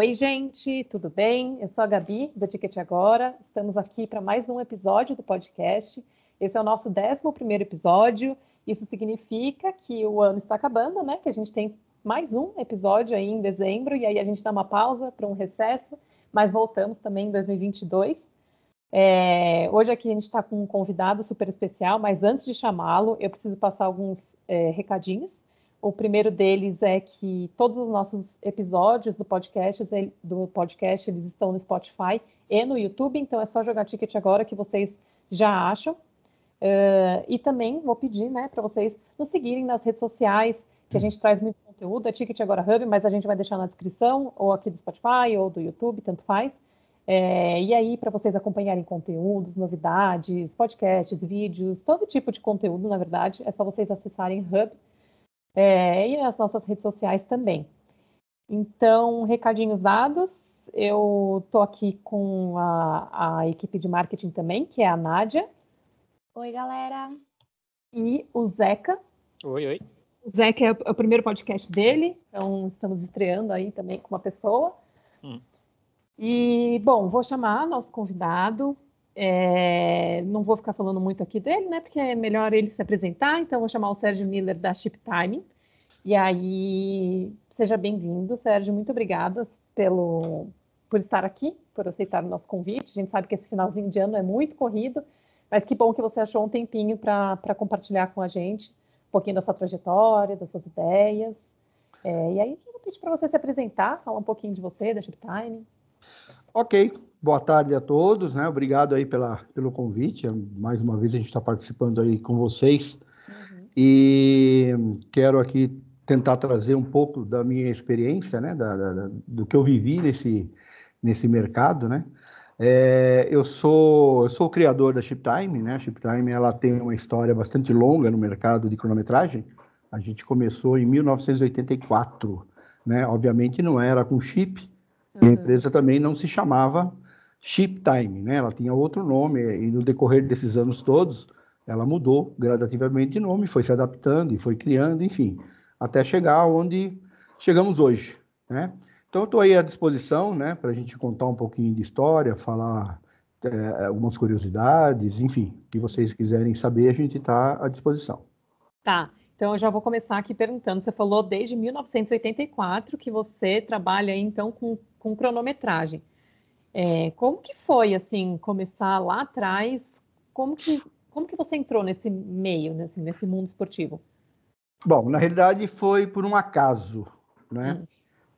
Oi, gente, tudo bem? Eu sou a Gabi, do Ticket Agora. Estamos aqui para mais um episódio do podcast. Esse é o nosso 11 episódio. Isso significa que o ano está acabando, né? Que a gente tem mais um episódio aí em dezembro, e aí a gente dá uma pausa para um recesso, mas voltamos também em 2022. É, hoje aqui a gente está com um convidado super especial, mas antes de chamá-lo, eu preciso passar alguns é, recadinhos. O primeiro deles é que todos os nossos episódios do podcast, do podcast eles estão no Spotify e no YouTube, então é só jogar ticket agora que vocês já acham. Uh, e também vou pedir né, para vocês nos seguirem nas redes sociais, que a gente traz muito conteúdo, é Ticket Agora Hub, mas a gente vai deixar na descrição, ou aqui do Spotify, ou do YouTube, tanto faz. É, e aí, para vocês acompanharem conteúdos, novidades, podcasts, vídeos, todo tipo de conteúdo, na verdade, é só vocês acessarem Hub é, e nas nossas redes sociais também. Então, recadinhos dados, eu estou aqui com a, a, equipe de marketing também, que é a Nádia. Oi, galera. E o Zeca. Oi, oi. O Zeca é o, é o primeiro podcast dele, então estamos estreando aí também com uma pessoa. Hum. E, bom, vou chamar nosso convidado. É, não vou ficar falando muito aqui dele, né? Porque é melhor ele se apresentar. Então, vou chamar o Sérgio Miller da Shiptime. E aí, seja bem-vindo, Sérgio. Muito obrigada pelo, por estar aqui, por aceitar o nosso convite. A gente sabe que esse finalzinho de ano é muito corrido, mas que bom que você achou um tempinho para compartilhar com a gente um pouquinho da sua trajetória, das suas ideias. É, e aí, eu vou pedir para você se apresentar, falar um pouquinho de você, da Shiptime. Ok, boa tarde a todos, né? Obrigado aí pela, pelo convite. Mais uma vez a gente está participando aí com vocês. Uhum. E quero aqui tentar trazer um pouco da minha experiência, né? Da, da, do que eu vivi nesse, nesse mercado, né? É, eu sou eu sou o criador da Shiptime, né? A Shiptime ela tem uma história bastante longa no mercado de cronometragem. A gente começou em 1984, né? Obviamente não era com chip, Uhum. A empresa também não se chamava Shiptime, né? Ela tinha outro nome e no decorrer desses anos todos, ela mudou gradativamente de nome, foi se adaptando e foi criando, enfim, até chegar onde chegamos hoje, né? Então, estou aí à disposição, né, para a gente contar um pouquinho de história, falar é, algumas curiosidades, enfim, o que vocês quiserem saber, a gente está à disposição. Tá. Então, eu já vou começar aqui perguntando. Você falou desde 1984 que você trabalha então com, com cronometragem. É, como que foi assim começar lá atrás? Como que como que você entrou nesse meio, nesse, nesse mundo esportivo? Bom, na realidade foi por um acaso, né? Hum.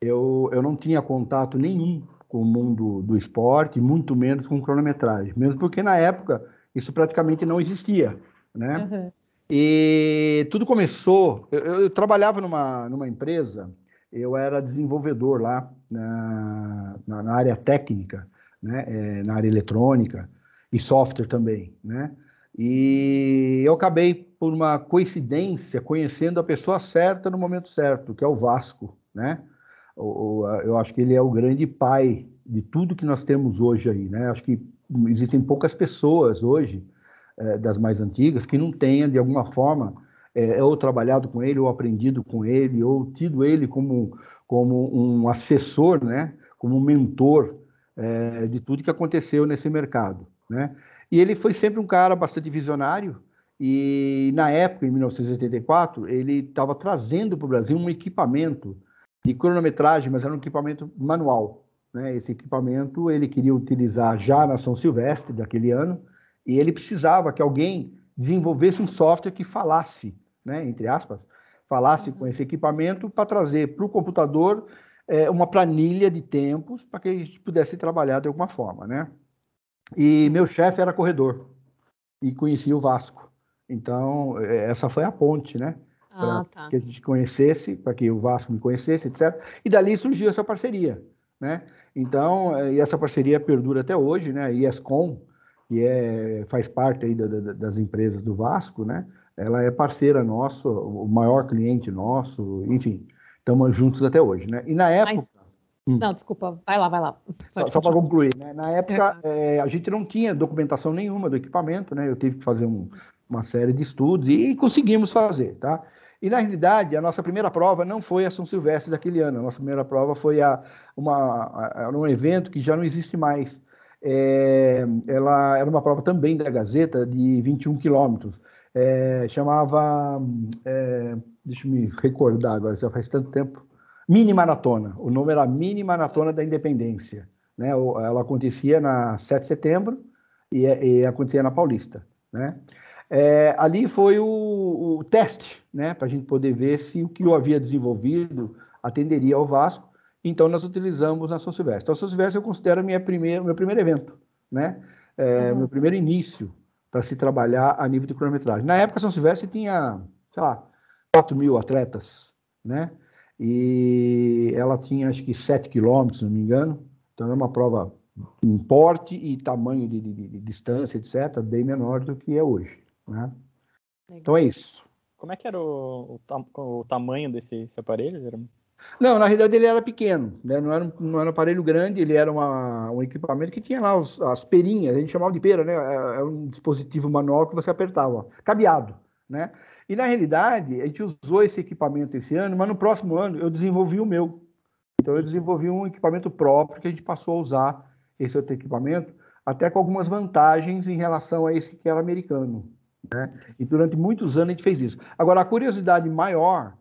Eu, eu não tinha contato nenhum com o mundo do esporte, muito menos com cronometragem, mesmo porque na época isso praticamente não existia, né? Uhum. E tudo começou. Eu, eu, trabalhava numa, numa empresa, eu era desenvolvedor lá na, na, área técnica, né, é, na área eletrônica e software também, né? E eu acabei, por uma coincidência, conhecendo a pessoa certa no momento certo, que é o Vasco, né? O, eu acho que ele é o grande pai de tudo que nós temos hoje aí, né? Acho que existem poucas pessoas hoje é, das mais antigas, que não tenha, de alguma forma, é, ou trabalhado com ele, ou aprendido com ele, ou tido ele como, como um assessor, né? como um mentor é, de tudo que aconteceu nesse mercado. Né? E ele foi sempre um cara bastante visionário, e na época, em 1984, ele estava trazendo para o Brasil um equipamento de cronometragem, mas era um equipamento manual. Né? Esse equipamento ele queria utilizar já na São Silvestre daquele ano, e ele precisava que alguém desenvolvesse um software que falasse, né, entre aspas, falasse uhum. com esse equipamento para trazer para o computador é, uma planilha de tempos para que a gente pudesse trabalhar de alguma forma, né? E meu chefe era corredor e conhecia o Vasco. Então, é, essa foi a ponte, né? Para ah, tá. que a gente conhecesse, para que o Vasco me conhecesse, etc. E dali surgiu essa parceria, né? Então, é, e essa parceria perdura até hoje, né? A ESCOM, que é, faz parte aí da, da, das empresas do Vasco, né? Ela é parceira nossa, o maior cliente nosso, enfim, estamos juntos até hoje, né? E na época... Mas... Hum. Não, desculpa, vai lá, vai lá. Só, só para concluir, né? Na época, é. É, a gente não tinha documentação nenhuma do equipamento, né? Eu tive que fazer um, uma série de estudos e, e conseguimos fazer, tá? E, na realidade, a nossa primeira prova não foi a São Silvestre daquele ano. A nossa primeira prova foi a, uma, a, um evento que já não existe mais. É, ela era uma prova também da Gazeta, de 21 quilômetros. É, chamava, é, deixa eu me recordar agora, já faz tanto tempo, Mini Maratona. O nome era Mini Maratona da Independência. Né? Ela acontecia na 7 de setembro e, e acontecia na Paulista. Né? É, ali foi o, o teste, né, para a gente poder ver se o que eu havia desenvolvido atenderia ao Vasco. Então, nós utilizamos a São Silvestre. Então, a São Silvestre eu considero minha primeira, meu primeiro evento, né? É, uhum. Meu primeiro início para se trabalhar a nível de cronometragem. Na época, São Silvestre tinha, sei lá, 4 mil atletas, né? E ela tinha, acho que, 7 quilômetros, se não me engano. Então, era uma prova em porte e tamanho de, de, de, distância, etc., bem menor do que é hoje. Né? Então é isso. Como é que era o, o, o tamanho desse, aparelho? Não, na realidade ele era pequeno, né? não, era, não era um aparelho grande, ele era uma, um equipamento que tinha lá os, as perinhas, a gente chamava de pera, né? É, é um dispositivo manual que você apertava, cabeado, né? E na realidade, a gente usou esse equipamento esse ano, mas no próximo ano eu desenvolvi o meu. Então eu desenvolvi um equipamento próprio que a gente passou a usar esse outro equipamento, até com algumas vantagens em relação a esse que era americano. Né? E durante muitos anos a gente fez isso. Agora, a curiosidade maior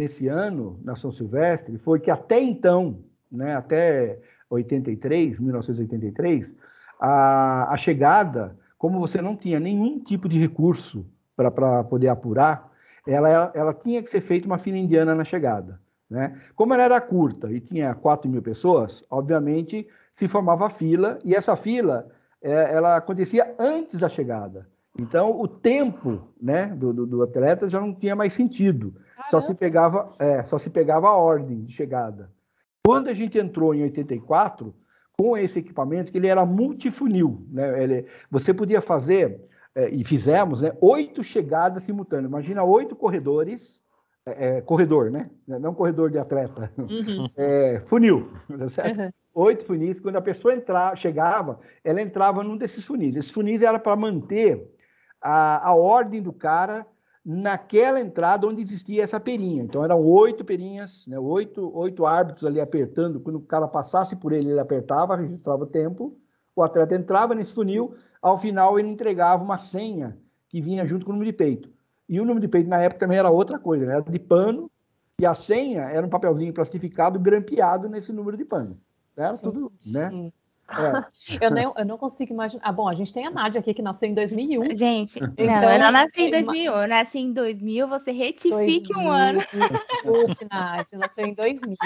nesse ano, na São Silvestre, foi que até então, né, até 83, 1983, a, a chegada, como você não tinha nenhum tipo de recurso para poder apurar, ela, ela, tinha que ser feita uma fila indiana na chegada. Né? Como ela era curta e tinha 4 mil pessoas, obviamente se formava fila, e essa fila é, ela acontecia antes da chegada. Então, o tempo né, do, do, do atleta já não tinha mais sentido. Só se, pegava, é, só se pegava a ordem de chegada. Quando a gente entrou em 84, com esse equipamento, que ele era multifunil, né? Ele, você podia fazer, é, e fizemos, né, oito chegadas simultâneas. Imagina oito corredores, é, é corredor, né? Não corredor de atleta, uhum. É, funil, tá certo? Uhum. Oito funis. Quando a pessoa entrava, chegava, ela entrava num desses funis. Esses funis era para manter a, a ordem do cara naquela entrada onde existia essa perinha. Então eram oito perinhas, né? oito, oito árbitros ali apertando. Quando o cara passasse por ele, ele apertava, registrava o tempo. O atleta entrava nesse funil. Ao final, ele entregava uma senha que vinha junto com o número de peito. E o número de peito na época também era outra coisa, né? era de pano. E a senha era um papelzinho plastificado grampeado nesse número de pano. Era tudo, né? É. eu, nem, eu não consigo imaginar. Ah, bom, a gente tem a Nádia aqui que nasceu em 2001. Gente, então, não, eu não nasci em 2000. Eu nasci em 2000. Você retifique 2000, um ano. Desculpe, Nádia, nasceu em 2000.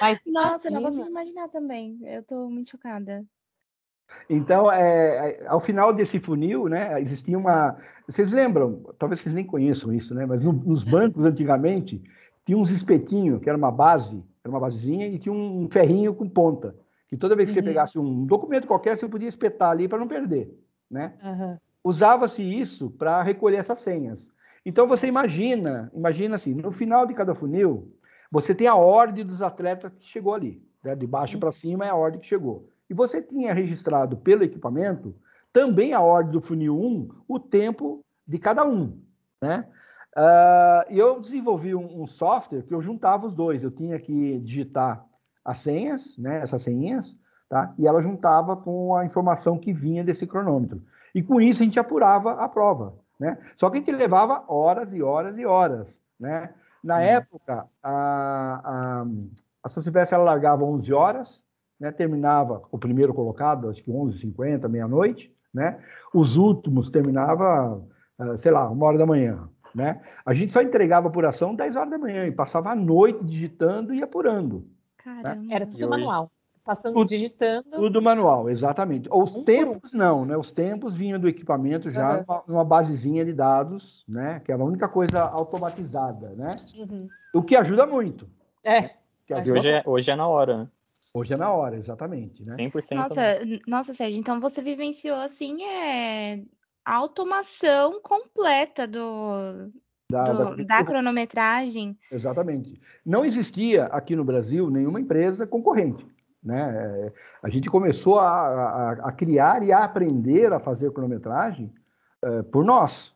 Mas, Nossa, eu não consigo imaginar também. Eu tô muito chocada. Então, é, é, ao final desse funil, né, existia uma. Vocês lembram? Talvez vocês nem conheçam isso, né? Mas no, nos bancos antigamente tinha uns espetinhos que era uma base, era uma basezinha e tinha um ferrinho com ponta que toda vez que uhum. você pegasse um documento qualquer, você podia espetar ali para não perder, né? Uhum. Usava-se isso para recolher essas senhas. Então você imagina, imagina assim, no final de cada funil, você tem a ordem dos atletas que chegou ali, né? de baixo uhum. para cima é a ordem que chegou. E você tinha registrado pelo equipamento também a ordem do funil 1, o tempo de cada um, né? Uh, eu desenvolvi um, um software que eu juntava os dois. Eu tinha que digitar as senhas, né, essas senhas, tá? e ela juntava com a informação que vinha desse cronômetro. E com isso a gente apurava a prova. Né? Só que a gente levava horas e horas e horas. Né? Na hum. época, a, a, a São Silvestre ela largava 11 horas, né? terminava o primeiro colocado, acho que 11h50, meia-noite. Né? Os últimos terminava, ah, sei lá, uma hora da manhã. Né? A gente só entregava apuração 10 horas da manhã e passava a noite digitando e apurando. Caramba. Era tudo manual. Passando, tudo, digitando. Tudo manual, exatamente. Os um tempos não, né? Os tempos vinham do equipamento já uhum. numa, numa basezinha de dados, né? Que era a única coisa automatizada, né? Uhum. O que ajuda muito. É. Ajuda hoje, é hoje é na hora, né? Hoje é na hora, exatamente, né? 100% Nossa, nossa, Sérgio, então você vivenciou, assim, é... a automação completa do, da, Do, da... da, cronometragem. Exatamente. Não existia aqui no Brasil nenhuma empresa concorrente. Né? A gente começou a, a, a criar e a aprender a fazer cronometragem é, por nós.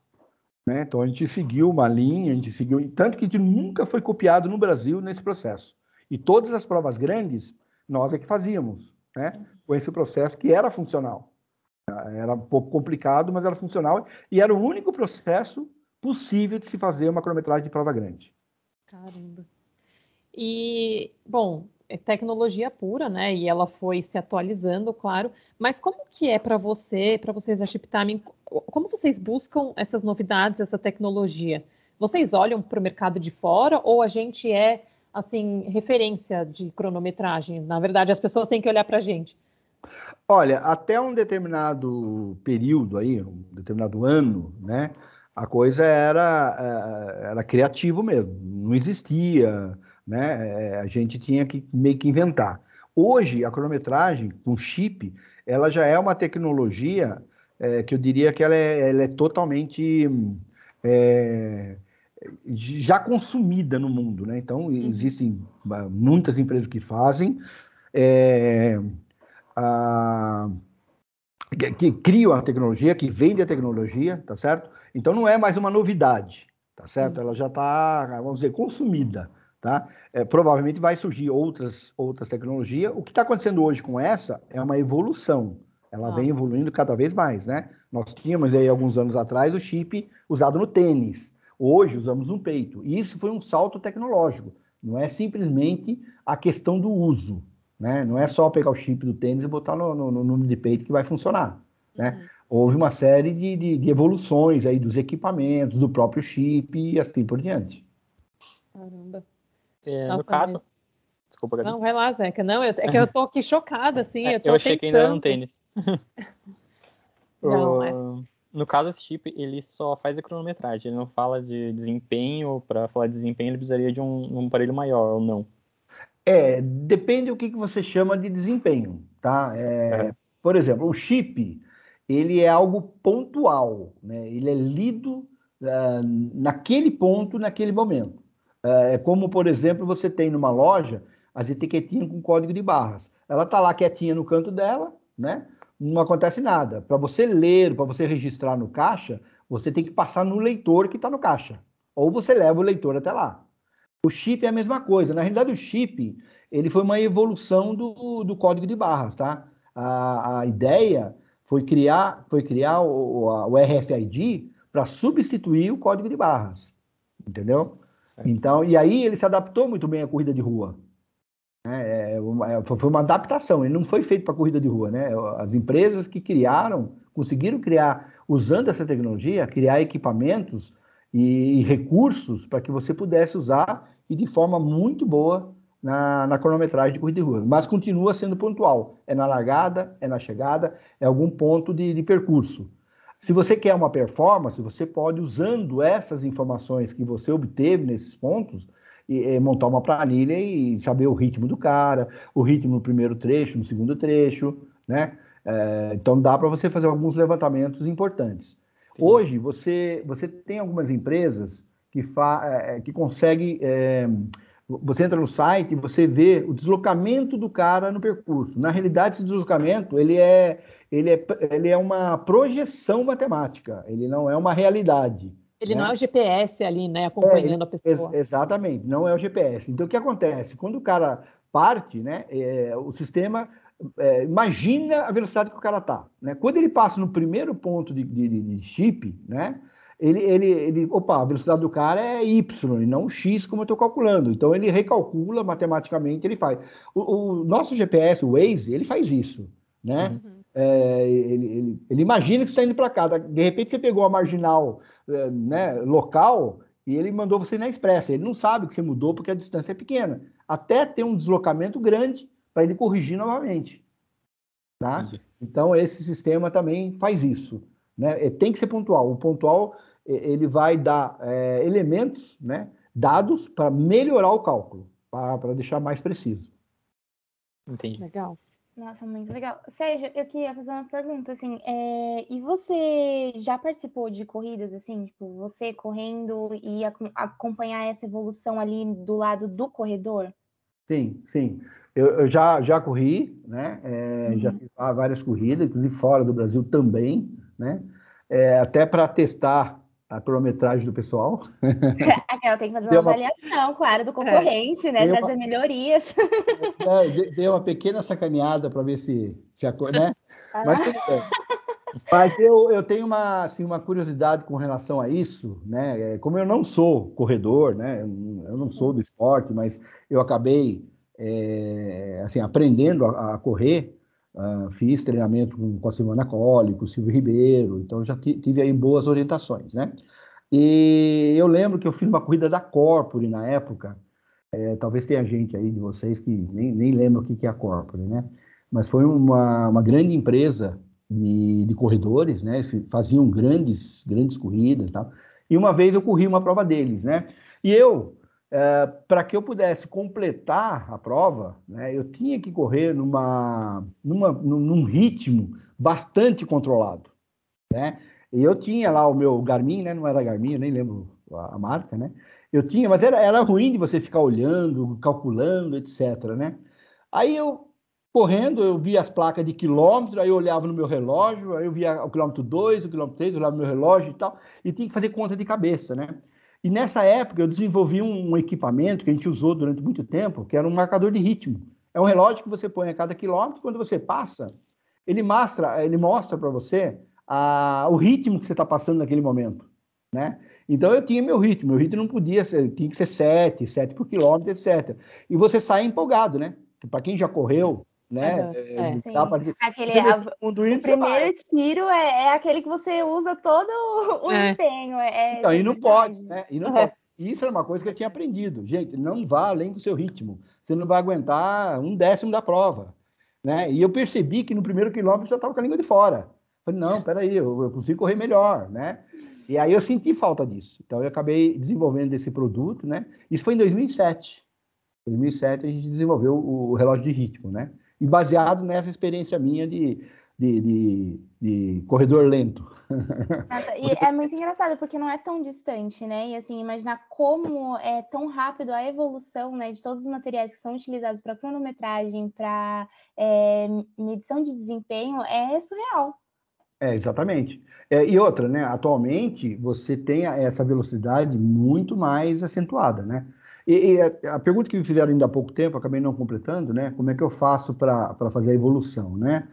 Né? Então a gente seguiu uma linha, a gente seguiu, tanto que a gente nunca foi copiado no Brasil nesse processo. E todas as provas grandes, nós é que fazíamos, né? com esse processo que era funcional. Era um pouco complicado, mas era funcional e era o único processo possível de se fazer uma cronometragem de prova grande. Caramba. E, bom, é tecnologia pura, né? E ela foi se atualizando, claro. Mas como que é para você, para vocês da Chip Timing, como vocês buscam essas novidades, essa tecnologia? Vocês olham para o mercado de fora ou a gente é, assim, referência de cronometragem? Na verdade, as pessoas têm que olhar para a gente. Olha, até um determinado período aí, um determinado ano, né? A coisa era, eh, era criativo mesmo, não existia né? É, a gente tinha que meio que inventar. Hoje, a cronometragem com chip, ela já é uma tecnologia é, que eu diria que ela é, ela é totalmente é, já consumida no mundo, né? Então, uhum. existem muitas empresas que fazem, é, a, que, que, criam a tecnologia, que vendem a tecnologia, tá certo? Então, não é mais uma novidade, tá certo? Ela já está, vamos dizer, consumida. Tá? É, provavelmente vai surgir outras, outras tecnologias. O que está acontecendo hoje com essa é uma evolução. Ela ah. vem evoluindo cada vez mais, né? Nós tínhamos aí alguns anos atrás o chip usado no tênis. Hoje usamos no peito. E isso foi um salto tecnológico. Não é simplesmente a questão do uso, né? Não é só pegar o chip do tênis e botar no, no, no número de peito que vai funcionar, né? Uhum. Houve uma série de, de, de evoluções aí dos equipamentos, do próprio chip e assim por diante. Caramba. É, Nossa, no caso. Mas... Desculpa, Gabi. Não, vai lá, Zeca. Não, eu, é que eu tô aqui chocada, assim. É, eu, eu achei pensando... que ainda era um tênis. não, é. No caso, esse chip, ele só faz a cronometragem, ele não fala de desempenho. Para falar de desempenho, ele precisaria de um, um aparelho maior ou não? É, depende do que, que você chama de desempenho, tá? É, é. Por exemplo, o chip, ele é algo pontual, né? Ele é lido uh, naquele ponto, naquele momento. É, é como, por exemplo, você tem numa loja as etiquetinhas com código de barras. Ela está lá quietinha no canto dela, né? Não acontece nada. Para você ler, para você registrar no caixa, você tem que passar no leitor que está no caixa. Ou você leva o leitor até lá. O chip é a mesma coisa. Na realidade, o chip ele foi uma evolução do, do código de barras, tá? A, a ideia foi criar, foi criar o, o RFID para substituir o código de barras, entendeu? Então, e aí ele se adaptou muito bem à corrida de rua. É, é uma, é, foi uma adaptação, ele não foi feito para corrida de rua, né? As empresas que criaram, conseguiram criar, usando essa tecnologia, criar equipamentos e recursos para que você pudesse usar e de forma muito boa na, na, cronometragem de corrida de rua. Mas continua sendo pontual. É na largada, é na chegada, é algum ponto de, de percurso. Se você quer uma performance, você pode, usando essas informações que você obteve nesses pontos, e, e, montar uma planilha e saber o ritmo do cara, o ritmo no primeiro trecho, no segundo trecho, né? É, então dá para você fazer alguns levantamentos importantes. Hoje você, você tem algumas empresas que, fa, é, que conseguem é, você entra no site e você vê o deslocamento do cara no percurso. Na realidade, esse deslocamento ele é, ele é, ele é uma projeção matemática, ele não é uma realidade. Ele né? não é o GPS ali, né, acompanhando é, a pessoa. Ex exatamente, não é o GPS. Então, o que acontece? Quando o cara parte, né, é, o sistema é, imagina a velocidade que o cara está. Né? Quando ele passa no primeiro ponto de, de, de chip, né, ele, ele, ele, opa, a velocidade do cara é Y e não X, como eu estou calculando. Então ele recalcula matematicamente, ele faz. O, o, nosso GPS, o Waze, ele faz isso, né? Uhum. É, ele, ele, ele, imagina que você está indo para cá, de repente você pegou a marginal é, né, local e ele mandou você na expressa. Ele não sabe que você mudou porque a distância é pequena. Até ter um deslocamento grande para ele corrigir novamente. Tá? Então esse sistema também faz isso. Né? Tem que ser pontual. O pontual ele vai dar é, elementos, né, dados para melhorar o cálculo, para deixar mais preciso. Entendi. Legal. Nossa, muito legal. Sérgio, eu queria fazer uma pergunta, assim, é... e você já participou de corridas, assim, tipo, você correndo e acompanhar essa evolução ali do lado do corredor? Sim, sim. Eu, eu já, já corri, né, é, uhum. já fiz várias corridas, inclusive fora do Brasil também, né, é, até para testar a cronometragem do pessoal. Aquela tem que fazer uma, uma, avaliação, claro, do concorrente, é. né? Trazer uma... melhorias. É, deu uma pequena sacaneada para ver se, se a né? Ah. Mas, mas eu, eu tenho uma, assim, uma curiosidade com relação a isso, né? É, como eu não sou corredor, né? Eu não sou do esporte, mas eu acabei é, assim, aprendendo a, a correr. Uh, fiz treinamento com, com a Silvana Colli, com o Silvio Ribeiro, então já tive aí boas orientações, né? E eu lembro que eu fiz uma corrida da Corpore na época, é, talvez tenha gente aí de vocês que nem, nem lembra o que, que é a Corpore, né? Mas foi uma, uma grande empresa de, de corredores, né? Faziam grandes, grandes corridas e tal. E uma vez eu corri uma prova deles, né? E eu, é, para que eu pudesse completar a prova, né, eu tinha que correr numa, numa, num ritmo bastante controlado, né? E eu tinha lá o meu Garmin, né? Não era Garmin, eu nem lembro a, a marca, né? Eu tinha, mas era, era ruim de você ficar olhando, calculando, etc, né? Aí eu correndo, eu via as placas de quilômetro, aí eu olhava no meu relógio, aí eu via o quilômetro 2, o quilômetro 3, eu olhava no meu relógio e tal, e tinha que fazer conta de cabeça, né? E nessa época eu desenvolvi um, equipamento que a gente usou durante muito tempo, que era um marcador de ritmo. É um relógio que você põe a cada quilômetro, quando você passa, ele mostra, ele mostra para você a, o ritmo que você está passando naquele momento, né? Então eu tinha meu ritmo, meu ritmo não podia ser, tinha que ser 7, 7 por quilômetro, etc. E você sai empolgado, né? Para quem já correu, né? Uhum. É, é, pra... aquele, a, o primeiro tiro é, é, aquele que você usa todo o é. empenho. É, é então, e não pode, né? E não pode. Isso era uma coisa que eu tinha aprendido. Gente, não vá além do seu ritmo. Você não vai aguentar um décimo da prova. Né? E eu percebi que no primeiro quilômetro eu já estava com a língua de fora. Falei, não, peraí, eu, eu consigo correr melhor, né? E aí eu senti falta disso. Então eu acabei desenvolvendo esse produto, né? Isso foi em 2007. Em 2007 a gente desenvolveu o relógio de ritmo, né? E baseado nessa experiência minha de, de, de, de corredor lento. E é muito engraçado, porque não é tão distante, né? E assim, imaginar como é tão rápido a evolução né, de todos os materiais que são utilizados para cronometragem, para é, medição de desempenho, é surreal. É, exatamente. É, e outra, né? Atualmente você tem essa velocidade muito mais acentuada, né? E, e a, pergunta que me fizeram ainda há pouco tempo, acabei não completando, né? Como é que eu faço para fazer a evolução, né?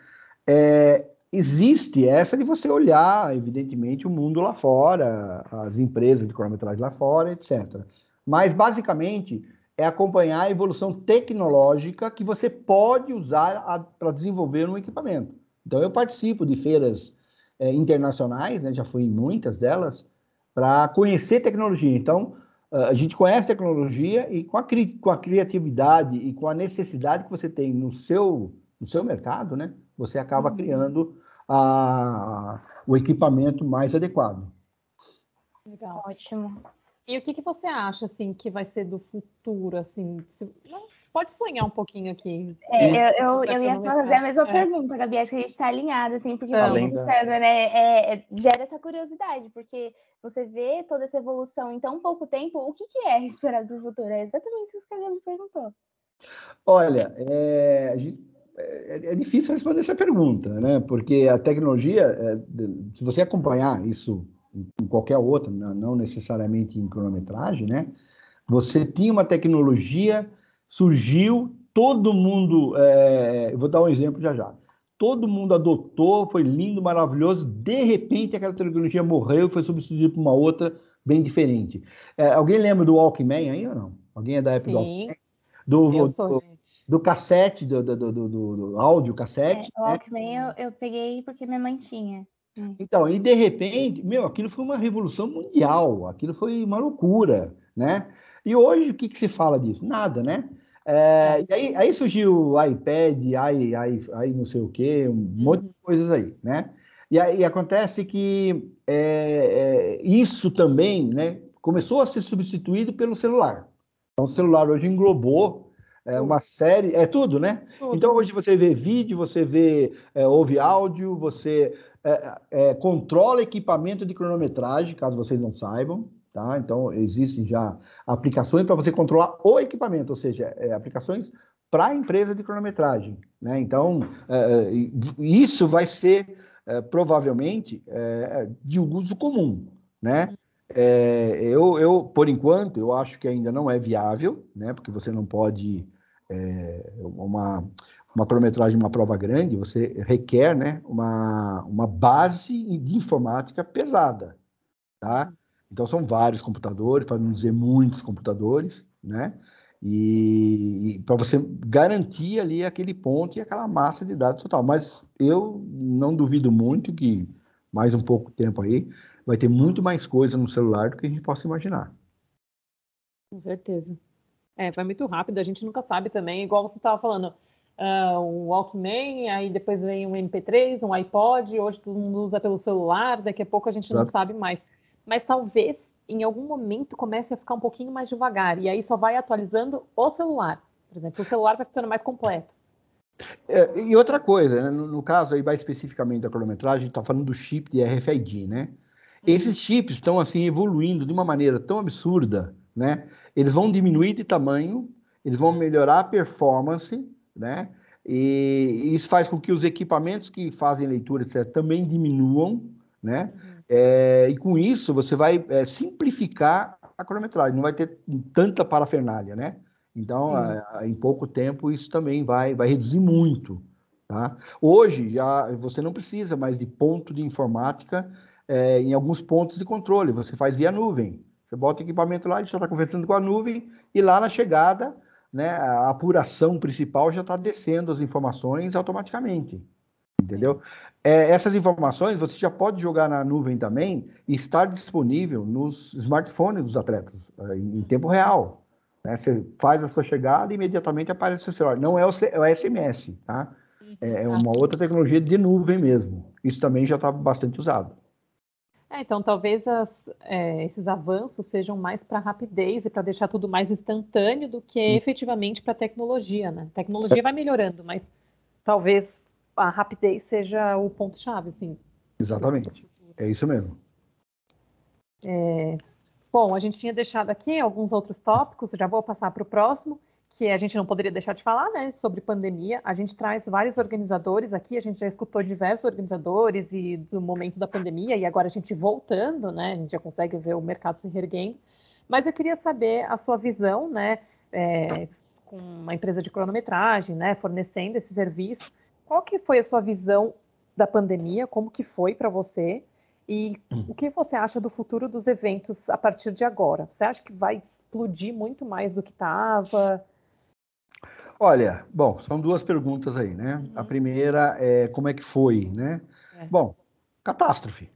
É, existe essa de você olhar, evidentemente, o mundo lá fora, as empresas de cronometragem lá fora, etc. Mas, basicamente, é acompanhar a evolução tecnológica que você pode usar para desenvolver um equipamento. Então, eu participo de feiras é, internacionais, né, já fui em muitas delas, para conhecer tecnologia. Então, a gente conhece tecnologia e com a, com a criatividade e com a necessidade que você tem no seu, no seu mercado, né, você acaba uhum. criando a, o equipamento mais adequado. Legal. Ótimo. E o que, que você acha assim que vai ser do futuro, assim? Se, pode sonhar um pouquinho aqui. É, eu, eu, eu ia fazer a mesma é. pergunta, Gabi, acho que a gente está alinhado, assim, porque tá pensando, né, é, é, gera essa curiosidade, porque você vê toda essa evolução em tão pouco tempo, o que, que é esperado para o futuro? É exatamente isso que a Gabi perguntou. Olha, é, é, é, difícil responder essa pergunta, né? Porque a tecnologia, é, se você acompanhar isso em qualquer outra, não necessariamente em cronometragem, né? Você tinha uma tecnologia surgiu, todo mundo. É, eu vou dar um exemplo já já. Todo mundo adotou, foi lindo, maravilhoso. De repente, aquela tecnologia morreu e foi substituída por uma outra bem diferente. É, alguém lembra do Walkman aí ou não? Alguém é da época Sim. do Walkman? Do, eu sou, do, do cassete, do, do, do, do, áudio cassete. É, o né? Walkman né? eu, eu peguei porque minha mãe tinha. Hum. Então, e de repente, meu, aquilo foi uma revolução mundial, aquilo foi uma loucura, né? E hoje, o que, que se fala disso? Nada, né? É, e aí, aí, surgiu o iPad, aí, aí, aí não sei o quê, um uhum. monte de coisas aí, né? E aí acontece que é, é, isso também né, começou a ser substituído pelo celular. Então, o celular hoje englobou é, uma série, é tudo, né? Tudo. Então, hoje você vê vídeo, você vê, é, ouve áudio, você é, é, controla equipamento de cronometragem, caso vocês não saibam, Tá? Então, existem já aplicações para você controlar o equipamento, ou seja, é, aplicações para a empresa de cronometragem. Né? Então, é, é isso vai ser é, provavelmente é, de uso comum. Né? É, eu, eu, por enquanto, eu acho que ainda não é viável, né? Porque você não pode é, uma uma cronometragem, uma prova grande, você requer, né, uma, uma base de informática pesada, tá? Então são vários computadores, para não dizer muitos computadores, né? E, e para você garantir ali aquele ponto e aquela massa de dados total. Mas eu não duvido muito que mais um pouco tempo aí vai ter muito mais coisa no celular do que a gente possa imaginar. Com certeza. É, vai muito rápido, a gente nunca sabe também, igual você estava falando, uh, um Walkman, aí depois vem um MP3, um iPod, hoje todo mundo usa pelo celular, daqui a pouco a gente Exato. não sabe mais. Mas talvez em algum momento comece a ficar um pouquinho mais devagar, e aí só vai atualizando o celular. Por exemplo, o celular vai ficando mais completo. É, e outra coisa, né? no, no, caso aí, mais especificamente da cronometragem, está falando do chip de RFID, né? Esses chips estão assim evoluindo de uma maneira tão absurda, né? Eles vão diminuir de tamanho, eles vão melhorar a performance, né? E isso faz com que os equipamentos que fazem leitura etc, também diminuam, né? Uhum. É, e com isso você vai é, simplificar a cronometragem, não vai ter tanta parafernália, né? Então, uhum. em pouco tempo isso também vai, vai reduzir muito, tá? Hoje já você não precisa mais de ponto de informática é, em alguns pontos de controle, você faz via nuvem. Você bota o equipamento lá, ele já está conversando com a nuvem, e lá na chegada, né, a apuração principal já está descendo as informações automaticamente. Entendeu? É, essas informações você já pode jogar na nuvem também e estar disponível nos smartphones dos atletas é, em tempo real. Né? Você faz a sua chegada e imediatamente aparece o seu celular. Não é o, é o SMS, tá? É, é uma outra tecnologia de nuvem mesmo. Isso também já está bastante usado. É, então, talvez as, é, esses avanços sejam mais para rapidez e para deixar tudo mais instantâneo do que hum. efetivamente para tecnologia, né? A tecnologia vai melhorando, mas talvez a rapidez seja o ponto-chave, assim. Exatamente. É isso mesmo. É, bom, a gente tinha deixado aqui alguns outros tópicos, já vou passar para o próximo que a gente não poderia deixar de falar, né, sobre pandemia. A gente traz vários organizadores aqui, a gente já escutou diversos organizadores e do momento da pandemia, e agora a gente voltando, né, a gente já consegue ver o mercado se reerguendo. Mas eu queria saber a sua visão, né, é, com uma empresa de cronometragem, né, fornecendo esse serviço, qual que foi a sua visão da pandemia, como que foi para você, e hum. o que você acha do futuro dos eventos a partir de agora? Você acha que vai explodir muito mais do que estava? Olha, bom, são duas perguntas aí, né? Uhum. A primeira é como é que foi, né? É. Bom, catástrofe,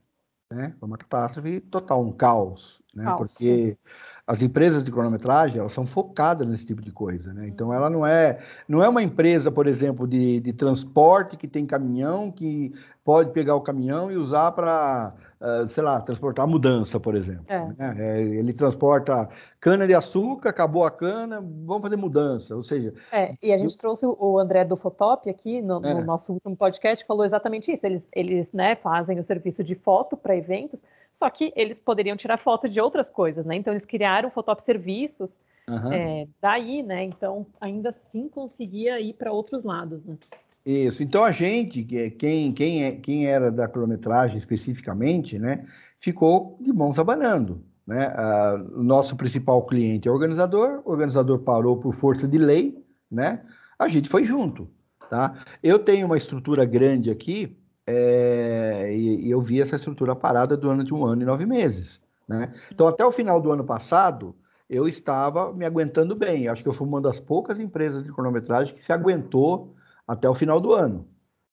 né? Foi uma catástrofe total, um caos, né? Caos. Porque as empresas de cronometragem, elas são focadas nesse tipo de coisa, né? Então, ela não é, não é uma empresa, por exemplo, de, de transporte que tem caminhão, que pode pegar o caminhão e usar para uh, sei lá, transportar mudança, por exemplo. É. Né? É, ele transporta cana de açúcar, acabou a cana, vamos fazer mudança, ou seja... É, e a gente eu... trouxe o André do Fotop aqui no, no, é. nosso último podcast, falou exatamente isso, eles, eles né, fazem o serviço de foto para eventos, só que eles poderiam tirar foto de outras coisas, né? Então eles criaram o Fotop Serviços, uhum. é, daí, né? Então ainda assim conseguia ir para outros lados, né? Isso. Então a gente, quem, quem, é, quem era da cronometragem especificamente, né, ficou de mãos abanando. Né? Ah, o nosso principal cliente é o organizador, o organizador parou por força de lei, né? A gente foi junto, tá? Eu tenho uma estrutura grande aqui é, e, e, eu vi essa estrutura parada durante um ano e nove meses, né? Então até o final do ano passado eu estava me aguentando bem. Acho que eu fui uma das poucas empresas de cronometragem que se aguentou até o final do ano,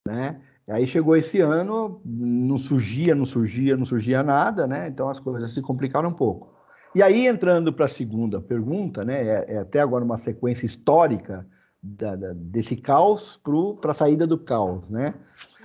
né? E aí chegou esse ano, não surgia, não surgia, não surgia nada, né? Então as coisas se complicaram um pouco. E aí entrando para a segunda pergunta, né? É, é, até agora uma sequência histórica da, da, desse caos para a saída do caos, né?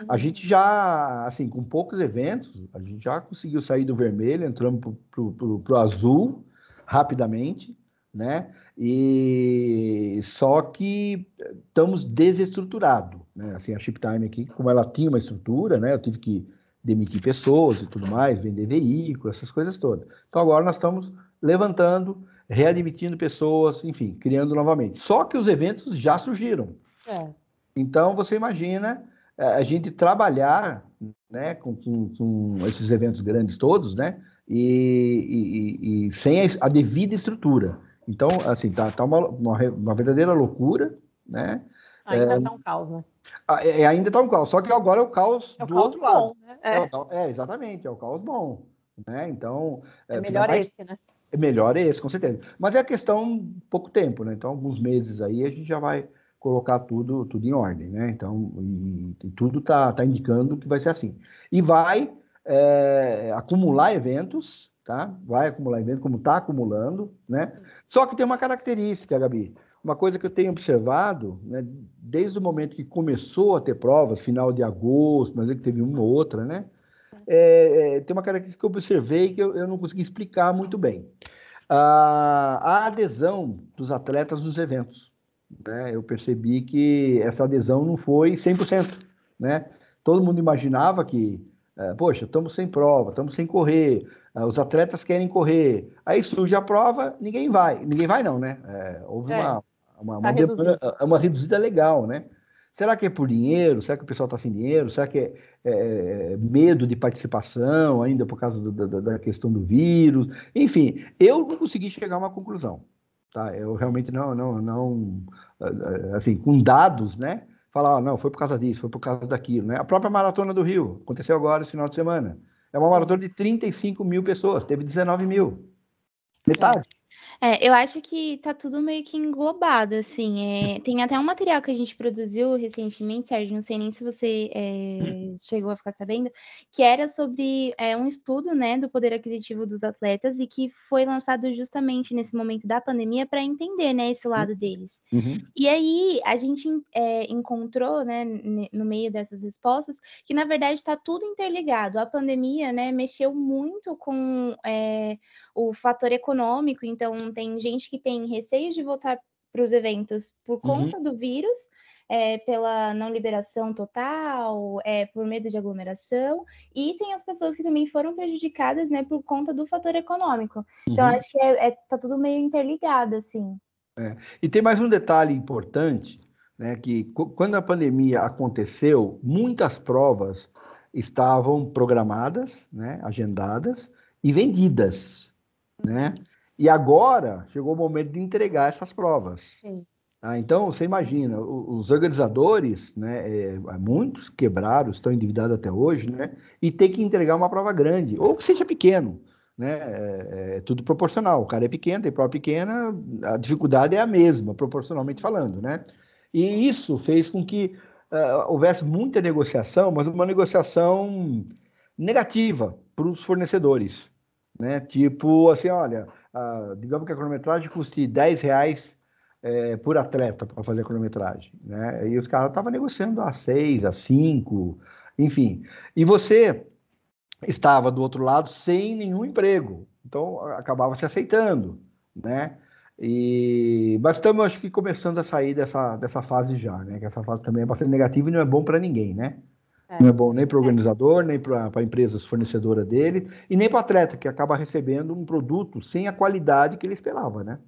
A uhum. gente já, assim, com poucos eventos, a gente já conseguiu sair do vermelho, entramos para o azul rapidamente, né? E só que estamos desestruturados, né? Assim, a Shiptime aqui, como ela tinha uma estrutura, né? Eu tive que demitir pessoas e tudo mais, vender veículos, essas coisas todas. Então agora nós estamos levantando, readmitindo pessoas, enfim, criando novamente. Só que os eventos já surgiram. É. Então você imagina é, a gente trabalhar, né, com, com, com esses eventos grandes todos, né? e, e, e sem a, a, devida estrutura. Então, assim, tá, tá uma, uma, verdadeira loucura, né? Ainda é, tá um caos, né? É, ainda tá um caos, só que agora é o caos é o do caos outro bom, lado. Né? É. É, é. exatamente, é o caos bom. Né? Então, é melhor esse, né? É melhor esse, com certeza. Mas é questão pouco tempo, né? Então, alguns meses aí a gente já vai colocar tudo, tudo em ordem, né? Então, e, e tudo está tá indicando que vai ser assim. E vai é, acumular eventos, tá? Vai acumular eventos, como está acumulando, né? Só que tem uma característica, Gabi. Uma coisa que eu tenho observado, né, desde o momento que começou a ter provas, final de agosto, mas é que teve uma ou outra, né? É, é, tem uma característica que eu observei que eu, eu não consegui explicar muito bem. Ah, a adesão dos atletas nos eventos né, eu percebi que essa adesão não foi 100%, né? Todo mundo imaginava que, é, poxa, estamos sem prova, estamos sem correr, é, os atletas querem correr, aí surge a prova, ninguém vai, ninguém vai não, né? É, houve é, uma, uma, uma, tá demanda, uma reduzida legal, né? Será que é por dinheiro? Será que o pessoal está sem dinheiro? Será que é, é, medo de participação ainda por causa do, da, da, questão do vírus? Enfim, eu não consegui chegar a uma conclusão. Tá? Eu realmente não, não, não, assim, com dados, né? Falar, ah, não, foi por causa disso, foi por causa daquilo, né? A própria Maratona do Rio, aconteceu agora esse final de semana. É uma maratona de 35 mil pessoas, teve 19 mil. Metade. É, eu acho que tá tudo meio que englobado, assim. É, tem até um material que a gente produziu recentemente, Sérgio, não sei nem se você é, chegou a ficar sabendo, que era sobre é, um estudo, né, do poder aquisitivo dos atletas e que foi lançado justamente nesse momento da pandemia para entender, né, esse lado deles. Uhum. E aí a gente é, encontrou, né, no meio dessas respostas, que na verdade está tudo interligado. A pandemia, né, mexeu muito com é, o fator econômico, então tem gente que tem receio de voltar para os eventos por uhum. conta uhum. do vírus, é, pela não liberação total, é, por medo de aglomeração, e tem as pessoas que também foram prejudicadas, né, por conta do fator econômico. Então, uhum. acho que é, é, tá tudo meio interligado, assim. É. E tem mais um detalhe importante, né, que quando a pandemia aconteceu, muitas provas estavam programadas, né, agendadas e vendidas né? E agora chegou o momento de entregar essas provas. Ah, então, você imagina, os organizadores, né, é, muitos quebraram, estão endividados até hoje, né, e tem que entregar uma prova grande, ou que seja pequeno, né, é, é tudo proporcional. O cara é pequeno, tem prova pequena, a dificuldade é a mesma, proporcionalmente falando, né. E isso fez com que uh, houvesse muita negociação, mas uma negociação negativa para os fornecedores, né? Tipo assim, olha, digamos que a cronometragem custe 10 reais é, por atleta para fazer a cronometragem, né? E os caras estavam negociando a 6, a 5, enfim. E você estava do outro lado sem nenhum emprego, então acabava se aceitando, né? E, mas estamos, acho que, começando a sair dessa, dessa fase já, né? Que essa fase também é bastante negativa e não é bom para ninguém, né? É. Não é bom nem para o organizador, nem para a empresa fornecedora dele, e nem para o atleta, que acaba recebendo um produto sem a qualidade que ele esperava, né?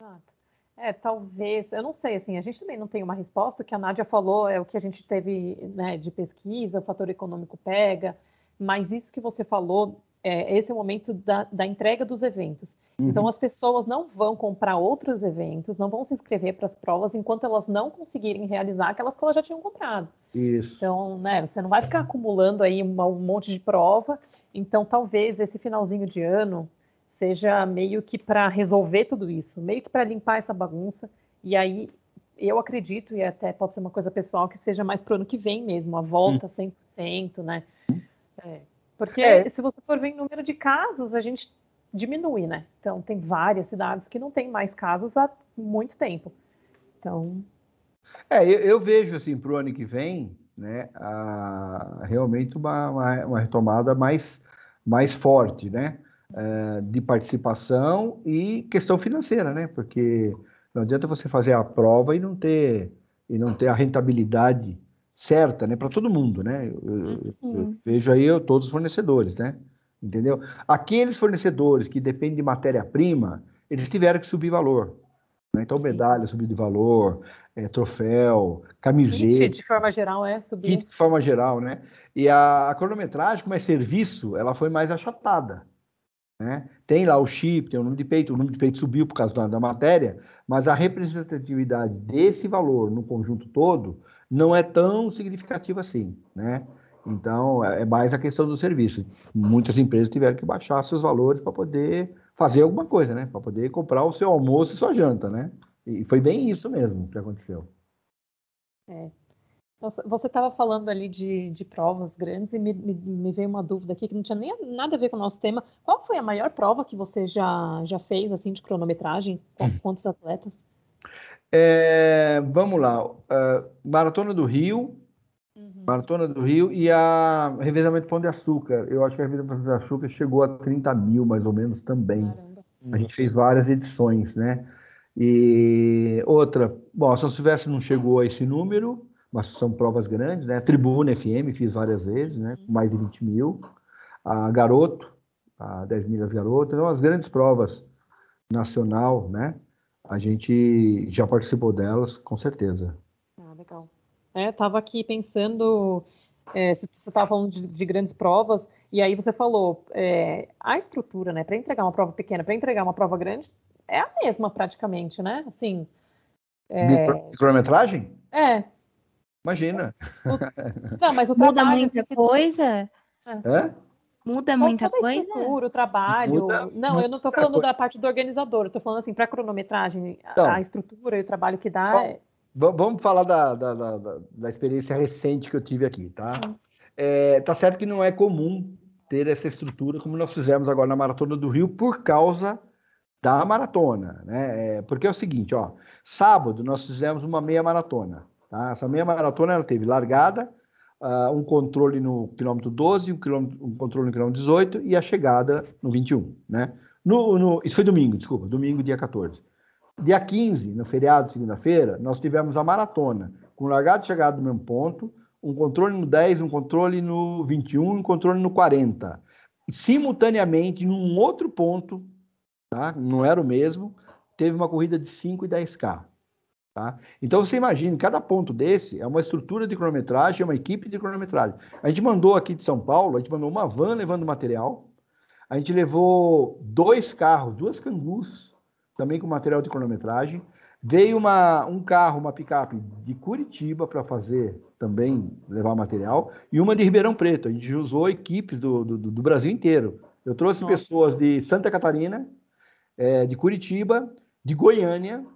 Exato. É, talvez, eu não sei, assim, a gente também não tem uma resposta, o que a Nádia falou é o que a gente teve né, de pesquisa, o fator econômico pega, mas isso que você falou, é, esse é o momento da, da entrega dos eventos. Então, uhum. Então, as pessoas não vão comprar outros eventos, não vão se inscrever para as provas enquanto elas não conseguirem realizar aquelas que elas já tinham comprado. Isso. Então, né, você não vai ficar acumulando aí uma, um monte de prova. Então, talvez esse finalzinho de ano seja meio que para resolver tudo isso, meio que para limpar essa bagunça. E aí, eu acredito, e até pode ser uma coisa pessoal, que seja mais para o ano que vem mesmo, a volta hum. 100%, né? É, porque é. se você for ver em número de casos, a gente diminui, né? Então, tem várias cidades que não tem mais casos há muito tempo. Então. É, eu, eu vejo, assim, para o ano que vem, né, a, realmente uma, uma, uma, retomada mais, mais forte, né? É, de participação e questão financeira, né? Porque não adianta você fazer a prova e não ter, e não ter a rentabilidade certa, né? Para todo mundo, né? Eu, eu, eu vejo aí eu, todos os fornecedores, né? entendeu? Aqueles fornecedores que dependem de matéria-prima, eles tiveram que subir valor. Né? Então, medalha subiu de valor, é, troféu, camiseta. Kit, de forma geral, é subir. Kit, de forma geral, né? E a, a cronometragem, como é serviço, ela foi mais achatada. Né? Tem lá o chip, tem o número de peito, o número de peito subiu por causa da, da matéria, mas a representatividade desse valor no conjunto todo não é tão significativa assim, né? Então, é, é mais a questão do serviço. Muitas empresas tiveram que baixar seus valores para poder fazer alguma coisa, né? Para poder comprar o seu almoço e sua janta, né? E foi bem isso mesmo que aconteceu. É. Você estava falando ali de, de, provas grandes e me, me, me, veio uma dúvida aqui que não tinha nem nada a ver com o nosso tema. Qual foi a maior prova que você já, já fez, assim, de cronometragem? Com quantos atletas? É, vamos lá. Uh, Maratona do Rio, uhum. Maratona do Rio e a revezamento Pão de Açúcar. Eu acho que a revezamento Pão de Açúcar chegou a 30 mil, mais ou menos, também. Caramba. A gente fez várias edições, né? E outra, bom, São Silvestre não chegou a esse número, mas são provas grandes, né? Tribuna FM fiz várias vezes, né? Com mais de 20 mil. A Garoto, a 10 milhas Garoto, então as grandes provas nacional, né? A gente já participou delas, com certeza. Ah, legal. É, tava aqui pensando, é, você estava falando de, de, grandes provas, e aí você falou, é, a estrutura, né, para entregar uma prova pequena, para entregar uma prova grande, é a mesma praticamente, né? Assim. É... Cronometragem? É, Imagina. O... Não, mas o Muda muita assim, coisa? É? Muda muita toda coisa? Estrutura, o trabalho. Muda, não, eu não estou falando coisa. da parte do organizador, estou falando assim, para a cronometragem, então, a estrutura e o trabalho que dá. Bom, é... Vamos falar da, da, da, da, experiência recente que eu tive aqui, tá? É, tá certo que não é comum ter essa estrutura como nós fizemos agora na Maratona do Rio por causa da maratona, né? É, porque é o seguinte, ó, sábado nós fizemos uma meia maratona. Tá? Essa meia maratona ela teve largada, uh, um controle no quilômetro 12, um, quilômetro, um controle no quilômetro 18 e a chegada no 21. Né? No, no, isso foi domingo, desculpa, domingo, dia 14. Dia 15, no feriado, segunda-feira, nós tivemos a maratona, com largada e chegada no mesmo ponto, um controle no 10, um controle no 21 um controle no 40. Simultaneamente, num outro ponto, tá? não era o mesmo, teve uma corrida de 5 e 10K. Tá? Então você imagina, cada ponto desse é uma estrutura de cronometragem, é uma equipe de cronometragem. A gente mandou aqui de São Paulo, a gente mandou uma van levando material, a gente levou dois carros, duas cangus, também com material de cronometragem. Veio uma, um carro, uma picape de Curitiba para fazer também levar material, e uma de Ribeirão Preto. A gente usou equipes do, do, do Brasil inteiro. Eu trouxe Nossa. pessoas de Santa Catarina, é, de Curitiba, de Goiânia,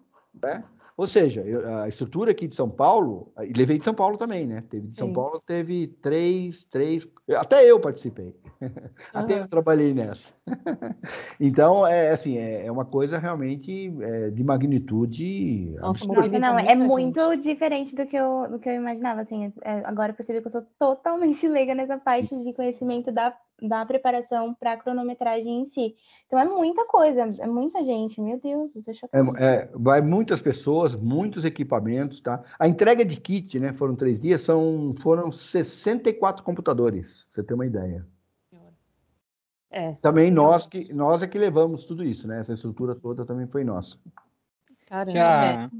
né? Ou seja, a estrutura aqui de São Paulo, e levei de São Paulo também, né? Teve de São Sim. Paulo, teve três, três, até eu participei, uhum. até eu trabalhei nessa. então, é assim, é, é uma coisa realmente é, de magnitude Nossa, Não, é muito gente. diferente do que, eu, do que eu imaginava, assim, é, agora eu percebi que eu sou totalmente leiga nessa parte de conhecimento da da preparação para a cronometragem em si. Então é muita coisa, é muita gente, meu Deus, eu é, é, vai muitas pessoas, muitos equipamentos, tá? A entrega de kit, né, foram três dias, são, foram 64 computadores, você ter uma ideia. É. Também nós que nós é que levamos tudo isso, né? Essa estrutura toda também foi nossa. Caramba. Já,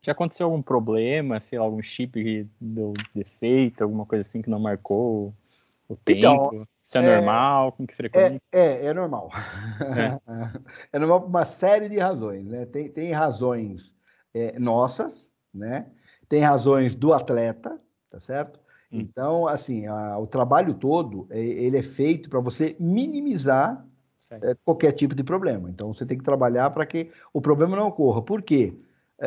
já aconteceu algum problema, sei lá, algum chip que deu defeito, alguma coisa assim que não marcou? O então, tempo? Isso é, é normal? Com que frequência? É, é, é normal. É. é. normal por uma série de razões, né? Tem, tem razões é, nossas, né? Tem razões do atleta, tá certo? Hum. Então, assim, a, o trabalho todo, é, ele é feito para você minimizar é, qualquer tipo de problema. Então, você tem que trabalhar para que o problema não ocorra. Por quê?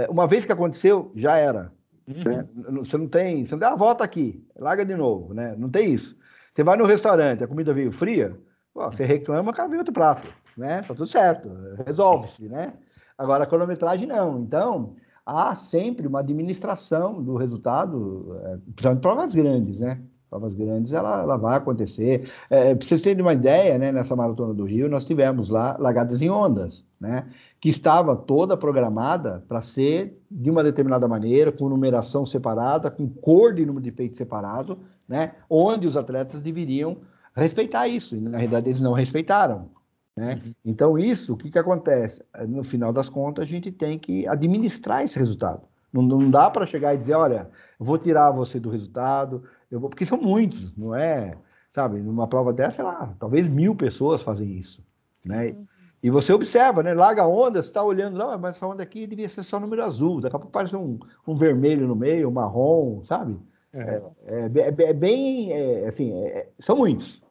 uma vez que aconteceu, já era. Uhum. Né? Você não tem, você não dá a volta aqui, larga de novo, né? Não tem isso. Você vai no restaurante, a comida veio fria, você reclama, cara vem outro prato, né? Tá tudo certo, resolve-se, né? Agora, a cronometragem não. Então, há sempre uma administração do resultado, é, principalmente provas grandes, né? Provas grandes, ela, ela vai acontecer. É, para vocês terem uma ideia, né, nessa Maratona do Rio, nós tivemos lá Lagadas em Ondas, né? Que estava toda programada para ser de uma determinada maneira, com numeração separada, com cor de número de peito separado, né? Onde os atletas deveriam respeitar isso, e na realidade eles não respeitaram. Né? Uhum. Então, isso, o que, que acontece? No final das contas, a gente tem que administrar esse resultado. Não, não dá para chegar e dizer, olha, vou tirar você do resultado, eu vou... porque são muitos, não é? Sabe, numa prova dessa, sei lá, talvez mil pessoas fazem isso. né? Uhum. E você observa, né? Larga a onda, você está olhando, não, mas essa onda aqui devia ser só número azul, daqui a pouco aparece um, um vermelho no meio, um marrom, sabe? É, é, é, é bem, é, assim, é, são muitos,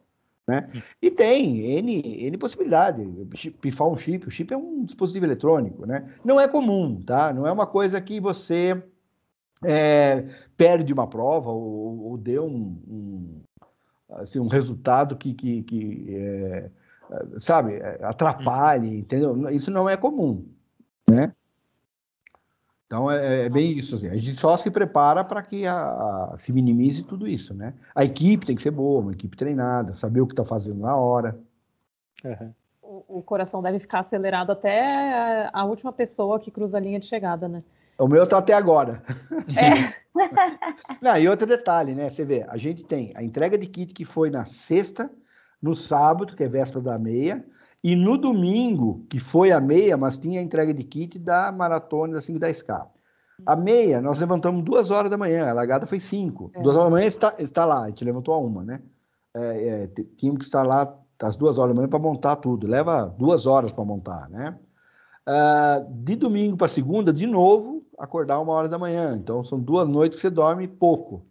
né? E tem N, N possibilidade, pifar um chip, o chip é um dispositivo eletrônico, né? Não é comum, tá? Não é uma coisa que você é, perde uma prova ou, ou dê um, um, assim, um resultado que, que, que é, sabe, atrapalhe, entendeu? Isso não é comum, né? Então é, é bem isso. Assim. A gente só se prepara para que a, a, se minimize tudo isso, né? A equipe tem que ser boa, uma equipe treinada, saber o que está fazendo na hora. Uhum. O, o, coração deve ficar acelerado até a, a, última pessoa que cruza a linha de chegada, né? O meu está até agora. É. Não, e outro detalhe, né? Você vê, a gente tem a entrega de kit que foi na sexta, no sábado, que é véspera da meia, e no domingo, que foi a meia, mas tinha a entrega de kit da maratona da 5 10K. A meia, nós levantamos duas horas da manhã, a largada foi cinco. É. Duas horas da manhã está, está lá, a gente levantou a uma, né? É, é, tínhamos que estar lá às duas horas da manhã para montar tudo. Leva duas horas para montar, né? Uh, de domingo para segunda, de novo, acordar uma hora da manhã. Então, são duas noites que você dorme pouco,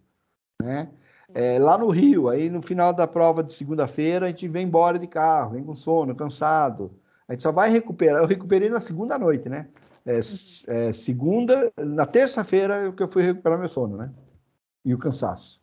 né? É, lá no Rio, aí no final da prova de segunda-feira, a gente vem embora de carro, vem com sono, cansado. A gente só vai recuperar. Eu recuperei na segunda noite, né? É, é, segunda, na terça-feira que eu fui recuperar meu sono, né? E o cansaço.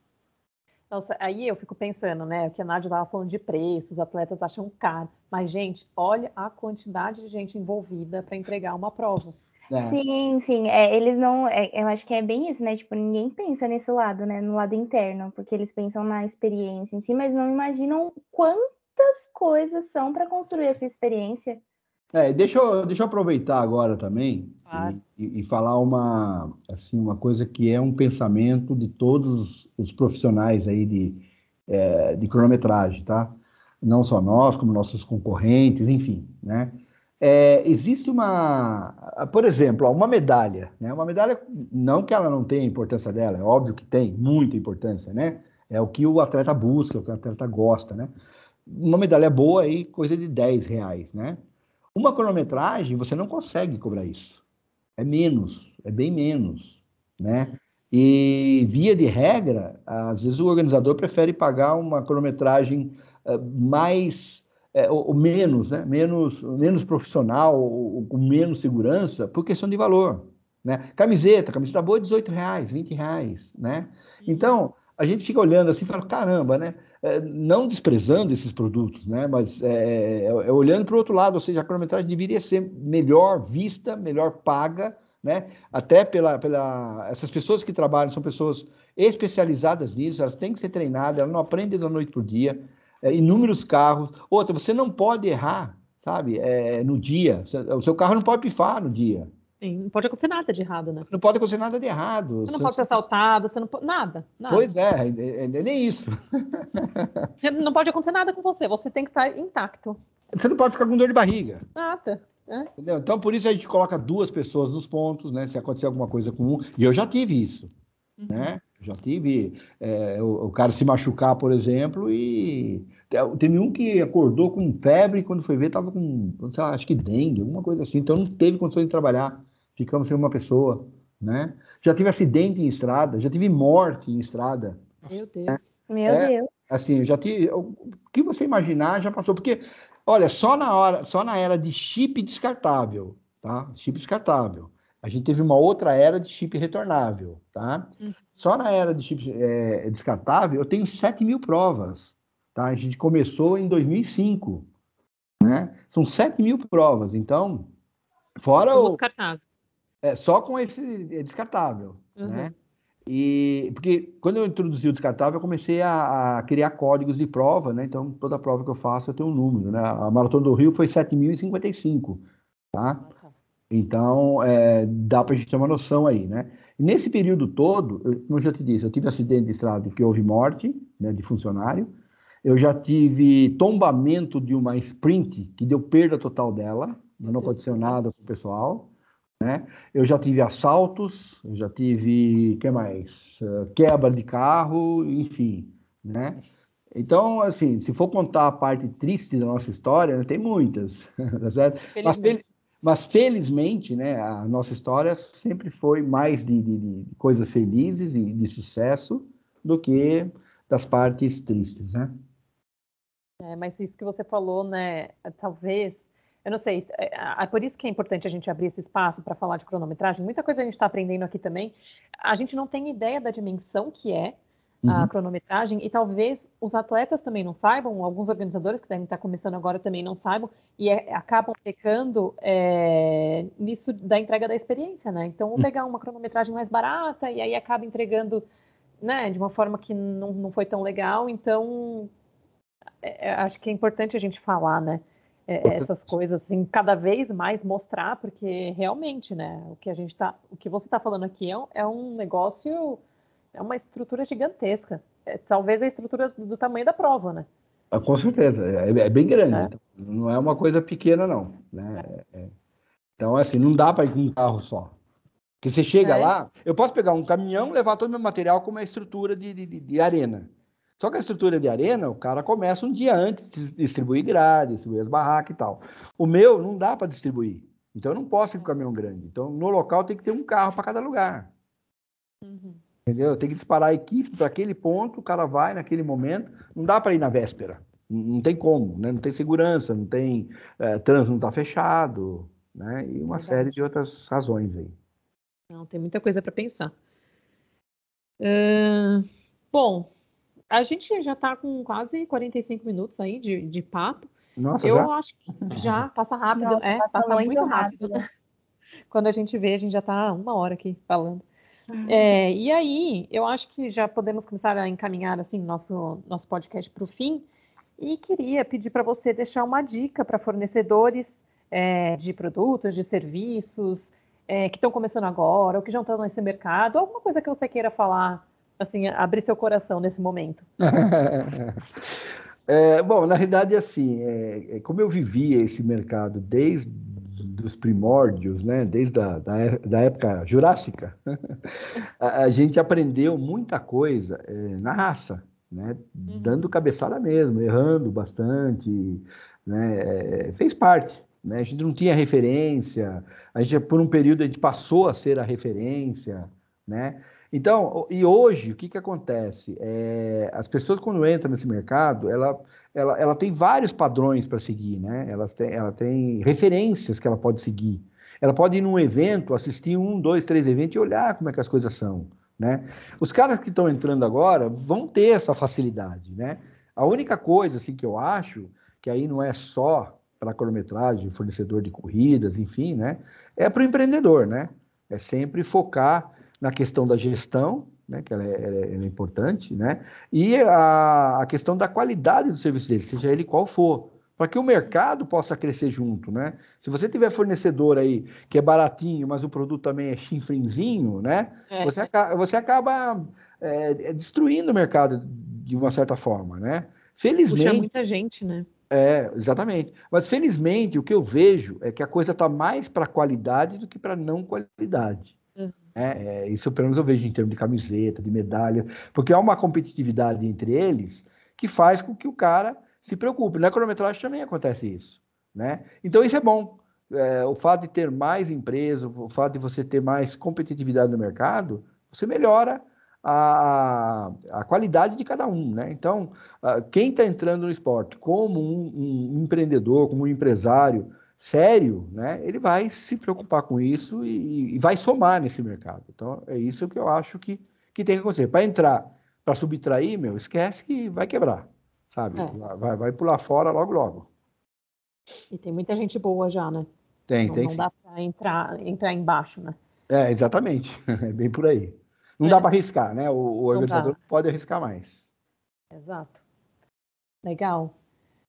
Nossa, aí eu fico pensando, né? Que a Nádia estava falando de preços, os atletas acham caro. Mas, gente, olha a quantidade de gente envolvida para entregar uma prova. É. Sim, sim. É, eles não. É, eu acho que é bem isso, né? Tipo, ninguém pensa nesse lado, né? No lado interno, porque eles pensam na experiência em si, mas não imaginam quantas coisas são para construir essa experiência. É, deixa eu, deixa eu aproveitar agora também ah. e, e, falar uma, assim, uma coisa que é um pensamento de todos os profissionais aí de, é, de cronometragem, tá? Não só nós, como nossos concorrentes, enfim, né? É, existe uma, por exemplo, uma medalha, né? Uma medalha, não que ela não tenha importância dela, é óbvio que tem muita importância, né? É o que o atleta busca, é o que o atleta gosta, né? Uma medalha boa aí, coisa de 10 reais, né? Uma cronometragem, você não consegue cobrar isso. É menos, é bem menos, né? E, via de regra, às vezes o organizador prefere pagar uma cronometragem mais é, o, o, menos, né? menos, menos profissional, com menos segurança, por questão de valor. Né? Camiseta, camiseta boa, 18 reais, 20 reais, né? Então, a gente fica olhando assim e fala, caramba, né? É, não desprezando esses produtos, né? Mas é, é, é olhando para o outro lado, ou seja, a cronometragem deveria ser melhor vista, melhor paga, né? Até pela, pela... Essas pessoas que trabalham são pessoas especializadas nisso, elas têm que ser treinadas, elas não aprendem da noite para o dia, é, inúmeros carros. Outra, você não pode errar, sabe, é, no dia. O seu carro não pode pifar no dia. Sim, não pode acontecer nada de errado, né? Não pode acontecer nada de errado. Você não pode ser assaltado, você não pode. Nada, nada. Pois é, é, é, é nem isso. não pode acontecer nada com você, você tem que estar intacto. Você não pode ficar com dor de barriga. Nada. É. Então, por isso a gente coloca duas pessoas nos pontos, né? Se acontecer alguma coisa com um. E eu já tive isso, uhum. né? Já tive é, o, o, cara se machucar, por exemplo, e teve um que acordou com febre quando foi ver estava com, sei lá, acho que dengue, alguma coisa assim. Então não teve condições de trabalhar. Ficamos sem uma pessoa, né? Já tive acidente em estrada, já tive morte em estrada. Meu Deus. Né? Meu é, Deus. Assim, já tive. O que você imaginar já passou, porque olha, só na hora, só na era de chip descartável, tá? Chip descartável. A gente teve uma outra era de chip retornável, tá? Uhum. Só na era de chip é, descartável, eu tenho 7 mil provas. Tá? A gente começou em 2005. Né? São 7 mil provas. Então, fora o. Descartável. É, só com esse é descartável. Uhum. Né? E, porque quando eu introduzi o descartável, eu comecei a, a, criar códigos de prova, né? Então, toda prova que eu faço, eu tenho um número, né? A Maratona do Rio foi 7.055, tá? Então, é, dá para a gente ter uma noção aí, né? Nesse período todo, eu, como eu já te disse, eu tive acidente de estrada que houve morte né, de funcionário, eu já tive tombamento de uma sprint que deu perda total dela, mas não aconteceu nada com o pessoal. Né? Eu já tive assaltos, eu já tive, que mais? Uh, quebra de carro, enfim, né? Então, assim, se for contar a parte triste da nossa história, né, tem muitas, tá certo? Mas, fel mas, felizmente, né, a nossa história sempre foi mais de, de, de coisas felizes e de sucesso do que das partes tristes, né? É, mas isso que você falou, né, talvez eu não sei, é, é, por isso que é importante a gente abrir esse espaço para falar de cronometragem. Muita coisa a gente está aprendendo aqui também. A gente não tem ideia da dimensão que é a uhum. cronometragem e talvez os atletas também não saibam, alguns organizadores que devem estar começando agora também não saibam e é, acabam pecando é, nisso da entrega da experiência, né? Então, vou uhum. pegar uma cronometragem mais barata e aí acaba entregando, né, de uma forma que não, não foi tão legal. Então, é, é acho que é importante a gente falar, né? É, essas coisas, assim, cada vez mais mostrar, porque realmente, né, o que a gente tá, o que você está falando aqui é, é, um negócio, é uma estrutura gigantesca. É, talvez a estrutura do tamanho da prova, né? Ah, com certeza, é, é bem grande. É. Então, não é uma coisa pequena, não. Né? É, então, assim, não dá para ir com um carro só. Porque você chega lá, eu posso pegar um caminhão, levar todo o meu material como uma estrutura de, de, de arena. Só que a estrutura de arena, o cara começa um dia antes de distribuir grade, distribuir as barracas e tal. O meu não dá para distribuir. Então eu não posso ir com caminhão grande. Então no local tem que ter um carro para cada lugar. Uhum. Entendeu? Tem que disparar a equipe para aquele ponto, o cara vai naquele momento. Não dá para ir na véspera. Não tem como, né? Não tem segurança, não tem é, trânsito, não está fechado, né? E uma Verdade. série de outras razões aí. Não, tem muita coisa para pensar. Uh, bom, a gente já está com quase 45 minutos aí de, de papo. Nossa, eu já? acho que já passa rápido, Nossa, é, passa, passa muito rápido. rápido. Quando a gente vê, a gente já está uma hora aqui falando. Uhum. É, e aí, eu acho que já podemos começar a encaminhar assim nosso nosso podcast para o fim. E queria pedir para você deixar uma dica para fornecedores é, de produtos, de serviços é, que estão começando agora ou que já estão nesse mercado, alguma coisa que você queira falar assim, abrir seu coração nesse momento? é, bom, na realidade, assim, é, é, como eu vivia esse mercado desde os primórdios, né, desde a da, da época jurássica, a, a, gente aprendeu muita coisa é, na raça, né, uhum. dando cabeçada mesmo, errando bastante, né, é, fez parte. Né, a gente não tinha referência, a gente, por um período, a gente passou a ser a referência, né? Então, e hoje, o que, que acontece? É, as pessoas, quando entram nesse mercado, ela, ela, ela tem vários padrões para seguir, né? Ela tem, ela tem referências que ela pode seguir. Ela pode ir num evento, assistir um, dois, três eventos e olhar como é que as coisas são, né? Os caras que estão entrando agora vão ter essa facilidade, né? A única coisa, assim, que eu acho, que aí não é só para cronometragem, fornecedor de corridas, enfim, né? É para o empreendedor, né? É sempre focar na questão da gestão, né, que ela é, ela é, importante, né, e a, a, questão da qualidade do serviço dele, seja ele qual for, para que o mercado possa crescer junto, né? Se você tiver fornecedor aí que é baratinho, mas o produto também é chinfrinzinho, né? É. Você, acaba, você acaba é, destruindo o mercado de uma certa forma, né? Felizmente. Puxa muita gente, né? É, exatamente. Mas felizmente o que eu vejo é que a coisa está mais para qualidade do que para não qualidade. É, é, isso pelo menos eu vejo em termos de camiseta, de medalha, porque há uma competitividade entre eles que faz com que o cara se preocupe. Na cronometragem também acontece isso. Né? Então isso é bom. É, o fato de ter mais empresas, o fato de você ter mais competitividade no mercado, você melhora a, a qualidade de cada um. Né? Então, quem está entrando no esporte como um, um empreendedor, como um empresário, sério, né, ele vai se preocupar com isso e, e, vai somar nesse mercado. Então, é isso que eu acho que, que tem que acontecer. Para entrar, para subtrair, meu, esquece que vai quebrar, sabe? É. Vai, vai pular fora logo, logo. E tem muita gente boa já, né? Tem, não, tem. Não dá para entrar, entrar embaixo, né? É, exatamente. É bem por aí. Não é. dá para arriscar, né? O, o organizador pode arriscar mais. Exato. Legal.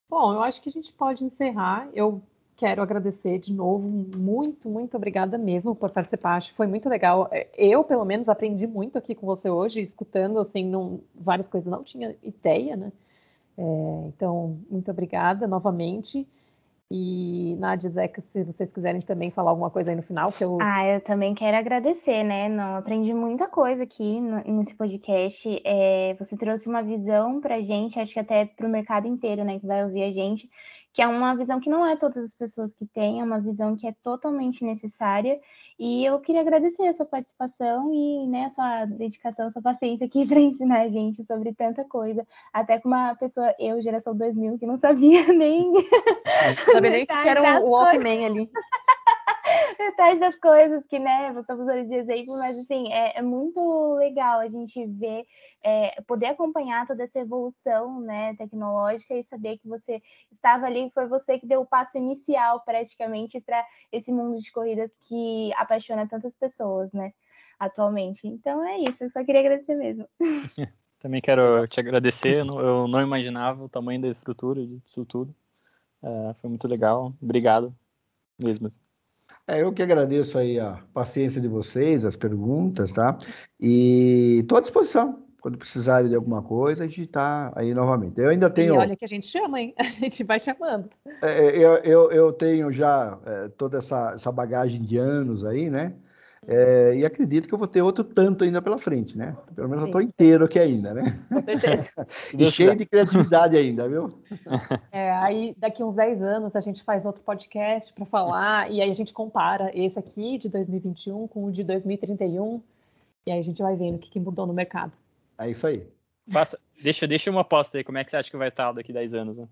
Bom, eu acho que a gente pode encerrar. Eu quero agradecer de novo, muito, muito obrigada mesmo por participar. Acho que foi muito legal. Eu, pelo menos, aprendi muito aqui com você hoje, escutando assim, várias coisas não tinha ideia, né? É, então, muito obrigada novamente. E Nadia Zeca, se vocês quiserem também falar alguma coisa aí no final, que eu. Ah, eu também quero agradecer, né? Não aprendi muita coisa aqui no, nesse podcast. É, você trouxe uma visão pra gente, acho que até pro mercado inteiro, né, que vai ouvir a gente, que é uma visão que não é todas as pessoas que têm, é uma visão que é totalmente necessária. E eu queria agradecer a sua participação e né, a sua dedicação, a sua paciência aqui para ensinar a gente sobre tanta coisa. Até com uma pessoa, eu, geração 2000, que não sabia nem. sabia nem que era o Walkman ali. metade das coisas que, né, estamos usando de exemplo, mas assim, é, é muito legal a gente ver, é, poder acompanhar toda essa evolução, né, tecnológica e saber que você estava ali, foi você que deu o passo inicial praticamente para esse mundo de corrida que apaixona tantas pessoas, né, atualmente. Então é isso, eu só queria agradecer mesmo. Também quero te agradecer, eu não imaginava o tamanho da estrutura disso tudo. É, foi muito legal, obrigado mesmo. É, eu que agradeço aí a paciência de vocês, as perguntas, tá? E estou à disposição. Quando precisarem de alguma coisa, a gente está aí novamente. Eu ainda tenho. E olha que a gente chama, hein? A gente vai chamando. É, é, eu, eu, eu, tenho já é, toda essa, essa bagagem de anos aí, né? É, e acredito que eu vou ter outro tanto ainda pela frente, né? Pelo menos eu estou inteiro aqui ainda, né? Com certeza. e cheio de criatividade ainda, viu? É, aí daqui uns 10 anos a gente faz outro podcast para falar, e aí a gente compara esse aqui de 2021 com o de 2031, e aí a gente vai vendo o que, que mudou no mercado. É isso aí. Faça, deixa, deixa uma aposta aí, como é que você acha que vai estar daqui 10 anos? Né?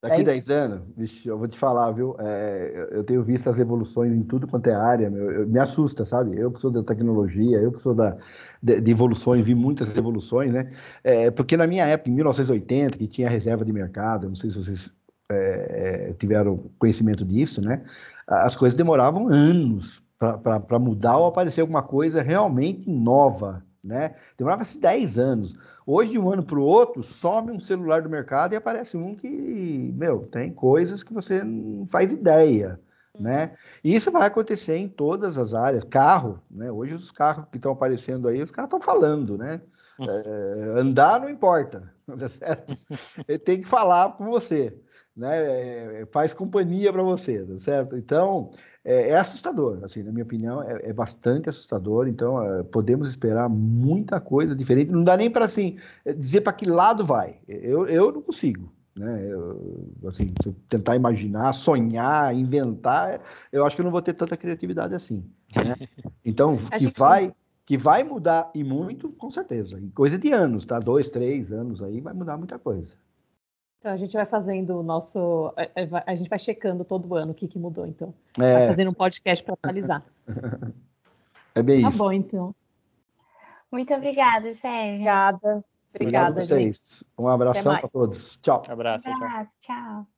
Daqui 10 anos, eu vou te falar, viu? É, eu tenho visto as evoluções em tudo quanto é área, meu, eu, me assusta, sabe? Eu sou da tecnologia, eu sou da, de, de evoluções, vi muitas evoluções, né? É, porque na minha época, em 1980, que tinha reserva de mercado, não sei se vocês é, é tiveram conhecimento disso, né? As coisas demoravam anos para mudar ou aparecer alguma coisa realmente nova, né? Demorava-se 10 anos. Hoje, de um ano para o outro, some um celular do mercado e aparece um que, meu, tem coisas que você não faz ideia, né? E isso vai acontecer em todas as áreas. Carro, né? Hoje os carros que estão aparecendo aí, os caras estão falando, né? Hum. É, andar não importa, tá certo? Ele tem que falar com você, né? É, faz companhia para você, tá certo? Então, é, é, assustador, assim, na minha opinião, é, é bastante assustador. Então, é, podemos esperar muita coisa diferente. Não dá nem para assim é, dizer para que lado vai. Eu, eu não consigo. Né? Eu, assim, se eu tentar imaginar, sonhar, inventar, eu acho que eu não vou ter tanta criatividade assim. Né? Então, que vai, que vai mudar e muito, com certeza. Em coisa de anos, tá? Dois, três anos aí vai mudar muita coisa. Então a gente vai fazendo o nosso. A gente vai checando todo ano o que, que mudou, então. É. Vai fazendo um podcast para atualizar. É bem tá isso. Tá bom, então. Muito obrigada, Sérgio. Obrigada. Obrigada, Obrigado a vocês. Gente. Um abração para todos. Tchau. Um abraço. Um abraço. tchau. tchau.